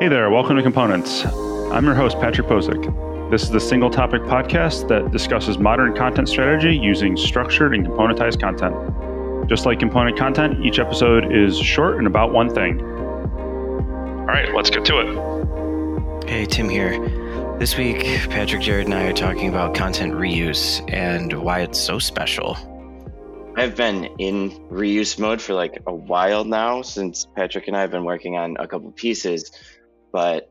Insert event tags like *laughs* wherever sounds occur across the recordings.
Hey there, welcome to Components. I'm your host, Patrick Bosek. This is the single topic podcast that discusses modern content strategy using structured and componentized content. Just like component content, each episode is short and about one thing. All right, let's get to it. Hey, Tim here. This week, Patrick, Jared, and I are talking about content reuse and why it's so special. I've been in reuse mode for like a while now since Patrick and I have been working on a couple pieces, but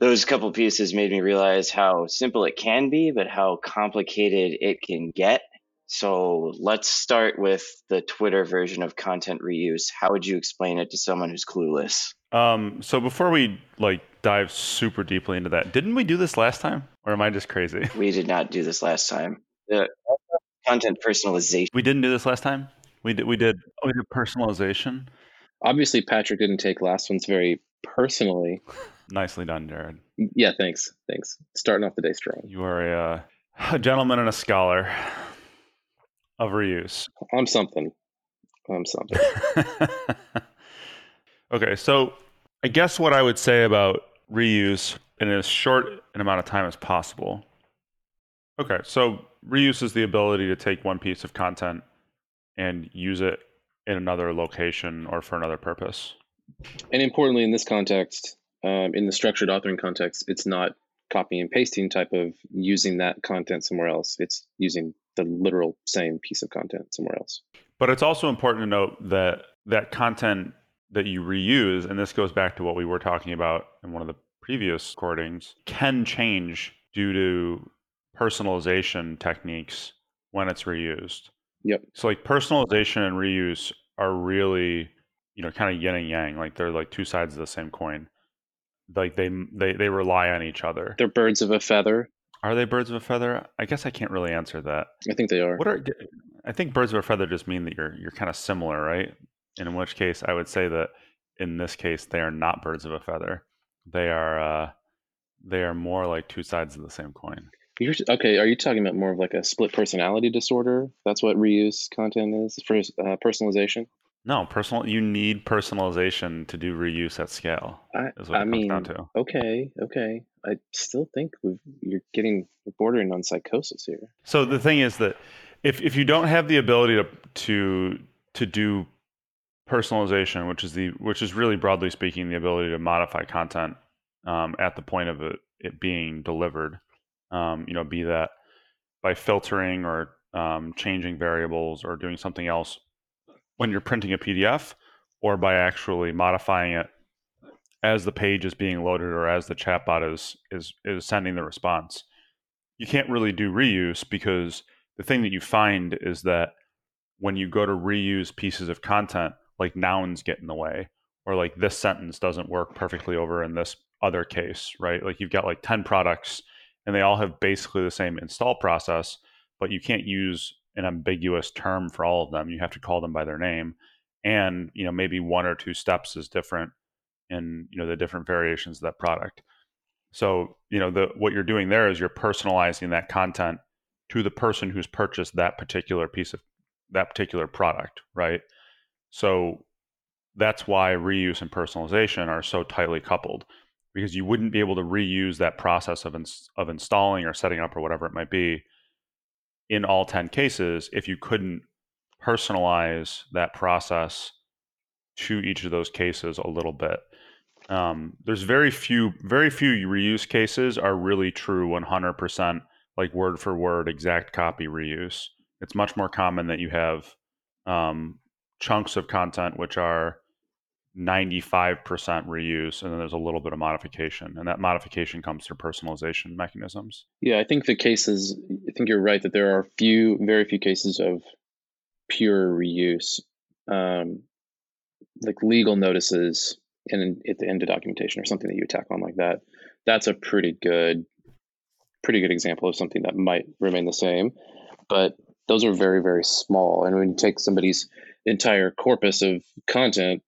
those couple pieces made me realize how simple it can be, but how complicated it can get. So let's start with the Twitter version of content reuse. How would you explain it to someone who's clueless? Um, so before we like dive super deeply into that, didn't we do this last time, or am I just crazy? *laughs* We did not do this last time. The content personalization. We didn't do this last time. We did. We did. Oh, we did personalization. Obviously, Patrick didn't take last one's very personally. Nicely done, Jared. Yeah, thanks. Thanks. Starting off the day strong. You are a, uh, a gentleman and a scholar of reuse. I'm something. I'm something. *laughs* okay, so I guess what I would say about reuse in as short an amount of time as possible. Okay, so reuse is the ability to take one piece of content and use it in another location or for another purpose. And importantly, in this context, um, in the structured authoring context, it's not copy and pasting type of using that content somewhere else. It's using the literal same piece of content somewhere else. But it's also important to note that that content that you reuse, and this goes back to what we were talking about in one of the previous recordings, can change due to personalization techniques when it's reused. Yep. So like personalization and reuse are really, you know, kind of yin and yang. Like they're like two sides of the same coin. Like they they they rely on each other. They're birds of a feather. Are they birds of a feather? I guess I can't really answer that. I think they are. What are I think birds of a feather just mean that you're you're kind of similar, right? And in which case I would say that in this case they are not birds of a feather. They are uh they are more like two sides of the same coin. You're, okay, are you talking about more of like a split personality disorder? That's what reuse content is for uh, personalization. No, personal. You need personalization to do reuse at scale. I, I mean, okay, okay. I still think you're getting bordering on psychosis here. So the thing is that if if you don't have the ability to to to do personalization, which is the which is really broadly speaking the ability to modify content um, at the point of it, it being delivered, um, you know, be that by filtering or um, changing variables or doing something else when you're printing a PDF or by actually modifying it as the page is being loaded or as the chatbot is is is sending the response. You can't really do reuse because the thing that you find is that when you go to reuse pieces of content, like nouns get in the way, or like this sentence doesn't work perfectly over in this other case, right? Like you've got like 10 products and they all have basically the same install process, but you can't use an ambiguous term for all of them. You have to call them by their name. And, you know, maybe one or two steps is different in, you know, the different variations of that product. So, you know, the what you're doing there is you're personalizing that content to the person who's purchased that particular piece of that particular product, right? So that's why reuse and personalization are so tightly coupled because you wouldn't be able to reuse that process of ins- of installing or setting up or whatever it might be in all 10 cases if you couldn't personalize that process to each of those cases a little bit. Um, there's very few, very few reuse cases are really true 100% like word for word exact copy reuse. It's much more common that you have um, chunks of content which are 95% reuse and then there's a little bit of modification and that modification comes through personalization mechanisms. Yeah i think the cases i think you're right that there are few very few cases of pure reuse um, like legal notices and at the end of documentation or something that you attack on like that. That's a pretty good pretty good example of something that might remain the same but those are very very small and when you take somebody's entire corpus of content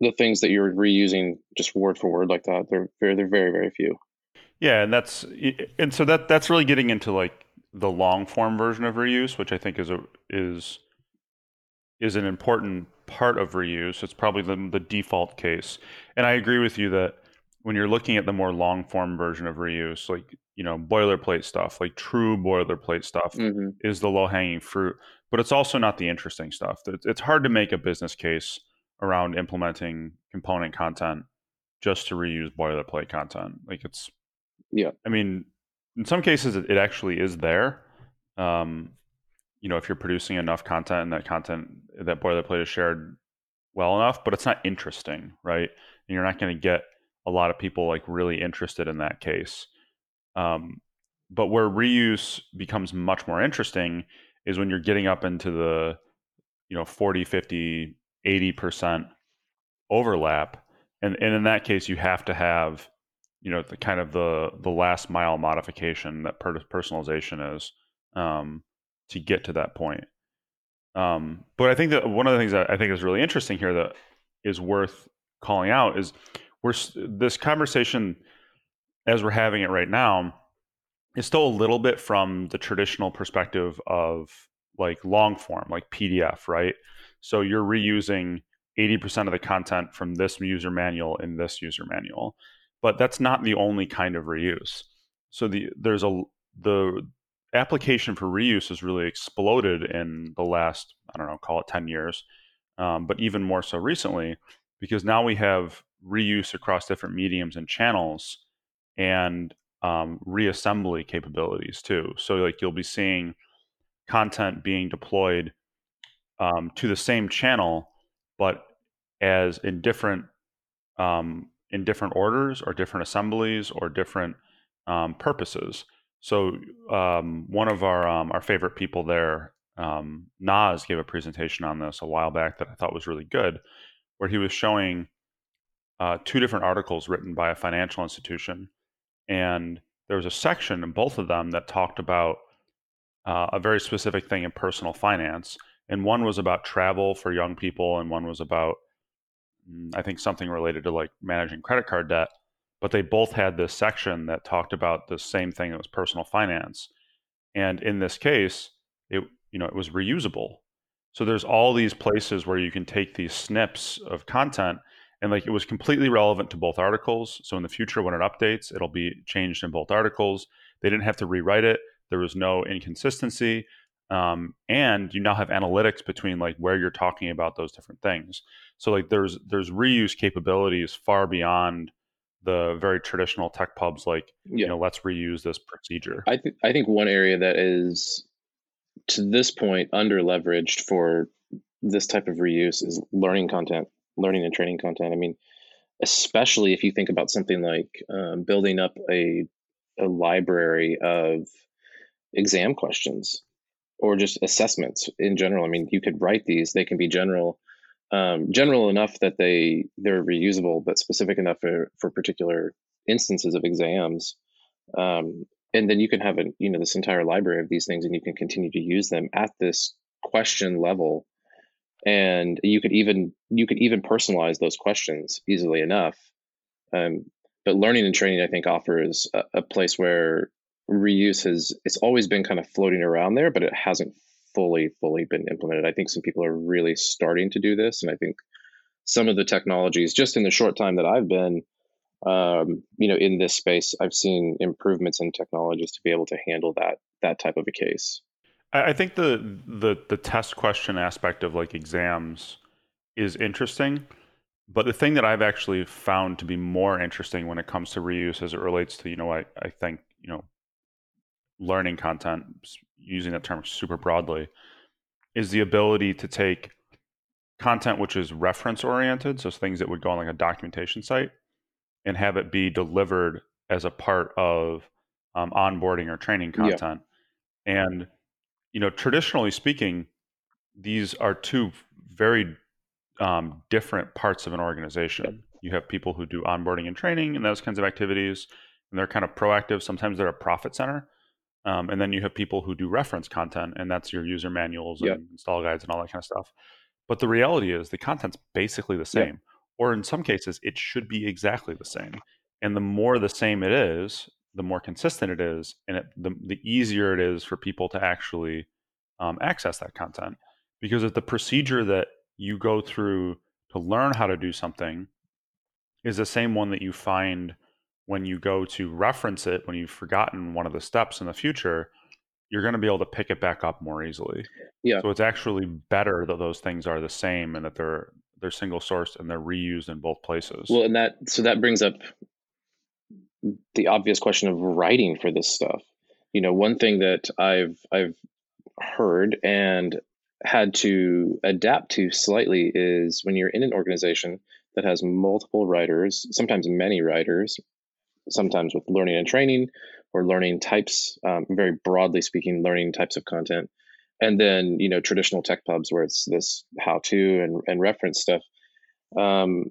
the things that you're reusing just word for word like that they're very they're very very few yeah and that's and so that that's really getting into like the long form version of reuse which i think is a is is an important part of reuse it's probably the, the default case and i agree with you that when you're looking at the more long form version of reuse, like you know boilerplate stuff, like true boilerplate stuff, hmm is the low hanging fruit. But it's also not the interesting stuff. It's hard to make a business case around implementing component content just to reuse boilerplate content. Like it's Yeah. I mean, in some cases, it, it actually is there. Um, you know, if you're producing enough content and that content that boilerplate is shared well enough, but it's not interesting, right? And you're not going to get a lot of people like really interested in that case. Um, but where reuse becomes much more interesting is when you're getting up into the, you know, 40, 50, 80% overlap. And, and in that case, you have to have you know the kind of the the last mile modification that per- personalization is um, to get to that point. Um, but I think that one of the things that I think is really interesting here that is worth calling out is we're this conversation as we're having it right now is still a little bit from the traditional perspective of like long form, like PDF, right? So you're reusing 80% of the content from this user manual in this user manual but that's not the only kind of reuse. So the there's a the application for reuse has really exploded in the last I don't know call it ten years, um, but even more so recently because now we have reuse across different mediums and channels and um, reassembly capabilities too. So like you'll be seeing content being deployed um, to the same channel, but as in different um, in different orders or different assemblies or different um, purposes. So um, one of our um, our favorite people there, um, Noz, gave a presentation on this a while back that I thought was really good, where he was showing uh, two different articles written by a financial institution, and there was a section in both of them that talked about uh, a very specific thing in personal finance, and one was about travel for young people, and one was about mm, I think something related to like managing credit card debt, but they both had this section that talked about the same thing that was personal finance. And in this case, it you know, it was reusable. So there's all these places where you can take these snips of content and like it was completely relevant to both articles. So in the future when it updates, it'll be changed in both articles. They didn't have to rewrite it. There was no inconsistency. Um, and you now have analytics between like where you're talking about those different things. So like there's there's reuse capabilities far beyond the very traditional tech pubs like Yeah. you know let's reuse this procedure. I think I think one area that is to this point under leveraged for this type of reuse is learning content, learning and training content. I mean, especially if you think about something like um, building up a a library of exam questions or just assessments in general. I mean, you could write these; they can be general, um, general enough that they they're reusable, but specific enough for for particular instances of exams. Um, and then you can have a you know this entire library of these things, and you can continue to use them at this question level. And you could even you could even personalize those questions easily enough. Um, but learning and training, I think, offers a, a place where reuse has it's always been kind of floating around there, but it hasn't fully fully been implemented. I think some people are really starting to do this, and I think some of the technologies, just in the short time that I've been, um, you know, in this space, I've seen improvements in technologies to be able to handle that that type of a case. I think the the the test question aspect of like exams is interesting, but the thing that I've actually found to be more interesting when it comes to reuse as it relates to, you know, I, I think, you know, learning content, using that term super broadly, is the ability to take content which is reference oriented, so things that would go on like a documentation site, and have it be delivered as a part of um, onboarding or training Yeah. content. And you know, traditionally speaking, these are two very um, different parts of an organization. You have people who do onboarding and training and those kinds of activities, and they're kind of proactive. Sometimes they're a profit center. Um, and then you have people who do reference content, and that's your user manuals Yep. and install guides and all that kind of stuff. But the reality is the content's basically the same, or in some cases, it should be exactly the same. And the more the same it is, the more consistent it is, and it, the, the easier it is for people to actually um, access that content. Because if the procedure that you go through to learn how to do something is the same one that you find when you go to reference it when you've forgotten one of the steps in the future you're going to be able to pick it back up more easily Yeah. so it's actually better that those things are the same and that they're they're single sourced and they're reused in both places Well, and that so that brings up the obvious question of writing for this stuff. You know, one thing that I've I've heard and had to adapt to slightly is when you're in an organization that has multiple writers, sometimes many writers, sometimes with learning and training or learning types, um, very broadly speaking, learning types of content. And then, you know, traditional tech pubs where it's this how to and, and reference stuff. Um,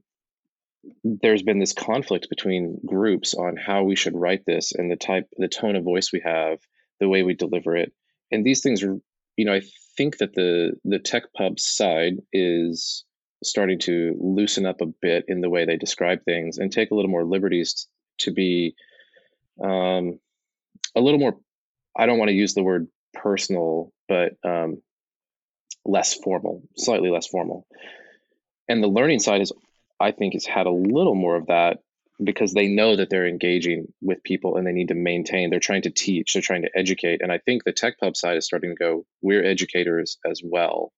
there's been this conflict between groups on how we should write this and the type, the tone of voice we have, the way we deliver it. And these things are, you know, I think that the the tech pub side is starting to loosen up a bit in the way they describe things and take a little more liberties to be um, a little more i don't want to use the word personal but um, less formal slightly less formal. And the learning side is i think has had a little more of that because they know that they're engaging with people and they need to maintain they're trying to teach they're trying to educate and i think the tech pub side is starting to go we're educators as well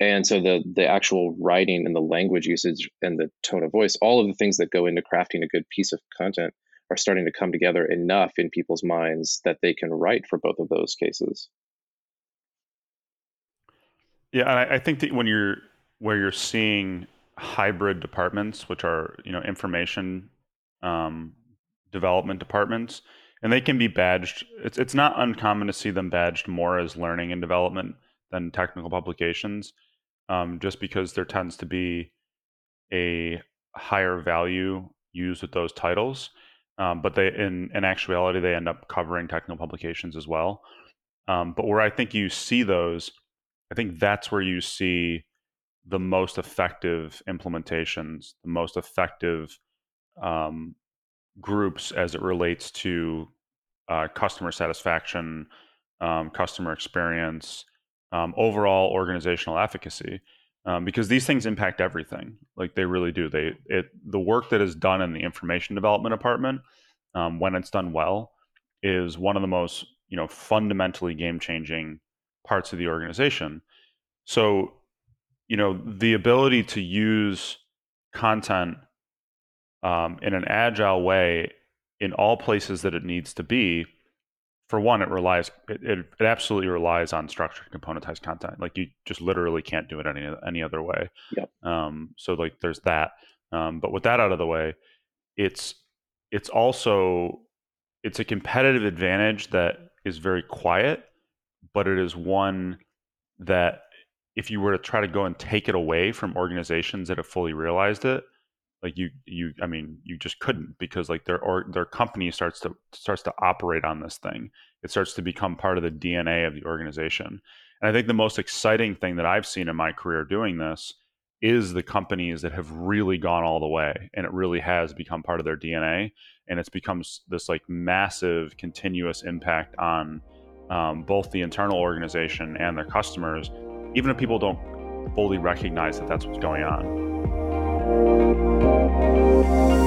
and so the the actual writing and the language usage and the tone of voice all of the things that go into crafting a good piece of content are starting to come together enough in people's minds that they can write for both of those cases Yeah, and I, I think that when you're where you're seeing hybrid departments, which are you know information um, development departments, and they can be badged. It's it's not uncommon to see them badged more as learning and development than technical publications, um, just because there tends to be a higher value used with those titles. Um, but they in in actuality they end up covering technical publications as well. Um, but where I think you see those I think that's where you see the most effective implementations, the most effective um, groups as it relates to uh, customer satisfaction, um, customer experience, um, overall organizational efficacy. Um, because these things impact everything, like they really do. They it the work that is done in the information development department, um, when it's done well, is one of the most you know fundamentally game changing parts of the organization. So, you know, the ability to use content um, in an agile way in all places that it needs to be. For one, it relies it, it, it absolutely relies on structured componentized content. Like you just literally can't do it any any other way. Yep. Um, so like there's that. Um, but with that out of the way, it's it's also it's a competitive advantage that is very quiet, but it is one that if you were to try to go and take it away from organizations that have fully realized it, like you you I mean you just couldn't because like their or their company starts to starts to operate on this thing. It starts to become part of the DNA of the organization. And I think the most exciting thing that I've seen in my career doing this is the companies that have really gone all the way and it really has become part of their DNA and it's become this like massive continuous impact on um, both the internal organization and their customers, even if people don't fully recognize that that's what's going on. Thank you.